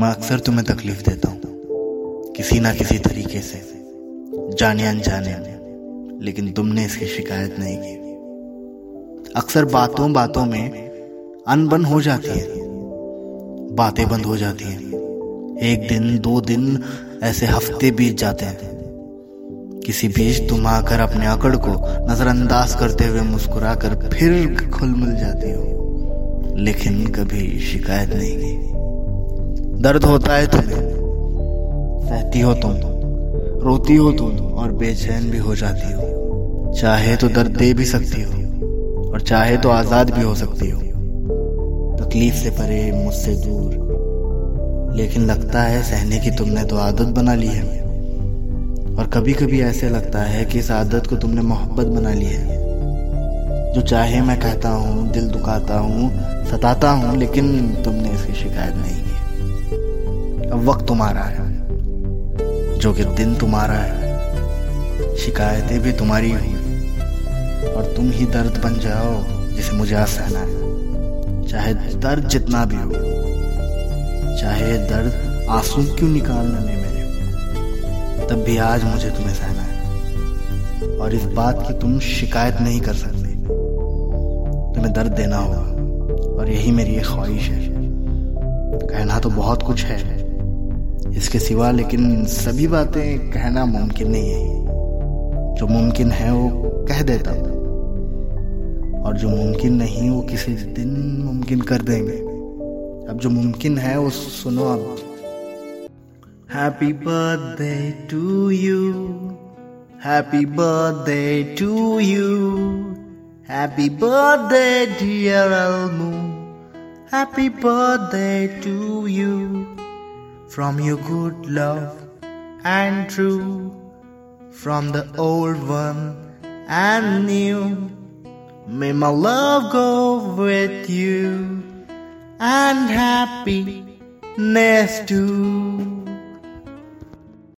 میں اکثر تمہیں تکلیف دیتا ہوں کسی نہ کسی طریقے سے جانے انجانے لیکن تم نے اس کی شکایت نہیں کی اکثر باتوں باتوں میں ان بن ہو جاتی ہے باتیں بند ہو جاتی ہیں ایک دن دو دن ایسے ہفتے بیت جاتے ہیں کسی بیچ تم آ کر اپنے اکڑ کو نظر انداز کرتے ہوئے مسکرا کر پھر کھل مل جاتی ہو لیکن کبھی شکایت نہیں کی درد ہوتا ہے تمہیں سہتی ہو تم روتی ہو تم اور بے چین بھی ہو جاتی ہو چاہے تو درد دے بھی سکتی ہو اور چاہے تو آزاد بھی ہو سکتی ہو تکلیف سے سے پرے مجھ دور لیکن لگتا ہے سہنے کی تم نے تو عادت بنا لی ہے اور کبھی کبھی ایسے لگتا ہے کہ اس عادت کو تم نے محبت بنا لی ہے جو چاہے میں کہتا ہوں دل دکھاتا ہوں ستاتا ہوں لیکن تم نے اس کی شکایت نہیں کی وقت تمہارا ہے جو کہ دن تمہارا ہے شکایتیں بھی تمہاری ہوئی اور تم ہی درد بن جاؤ جسے سہنا ہے چاہے درد جتنا بھی ہو چاہے درد کیوں میرے تب بھی آج مجھے تمہیں سہنا ہے اور اس بات کی تم شکایت نہیں کر سکتے تمہیں درد دینا ہوگا اور یہی میری ایک خواہش ہے کہنا تو بہت کچھ ہے اس کے سوا لیکن سبھی باتیں کہنا ممکن نہیں ہے جو ممکن ہے وہ کہہ دیتا ہوں اور جو ممکن نہیں وہ کسی دن ممکن کر دیں گے اب جو ممکن ہے وہ سنو اب happy birthday to you happy birthday to you happy birthday dear happy birthday to you from your good love and true, from the old one and new. May my love go with you, and happiness too.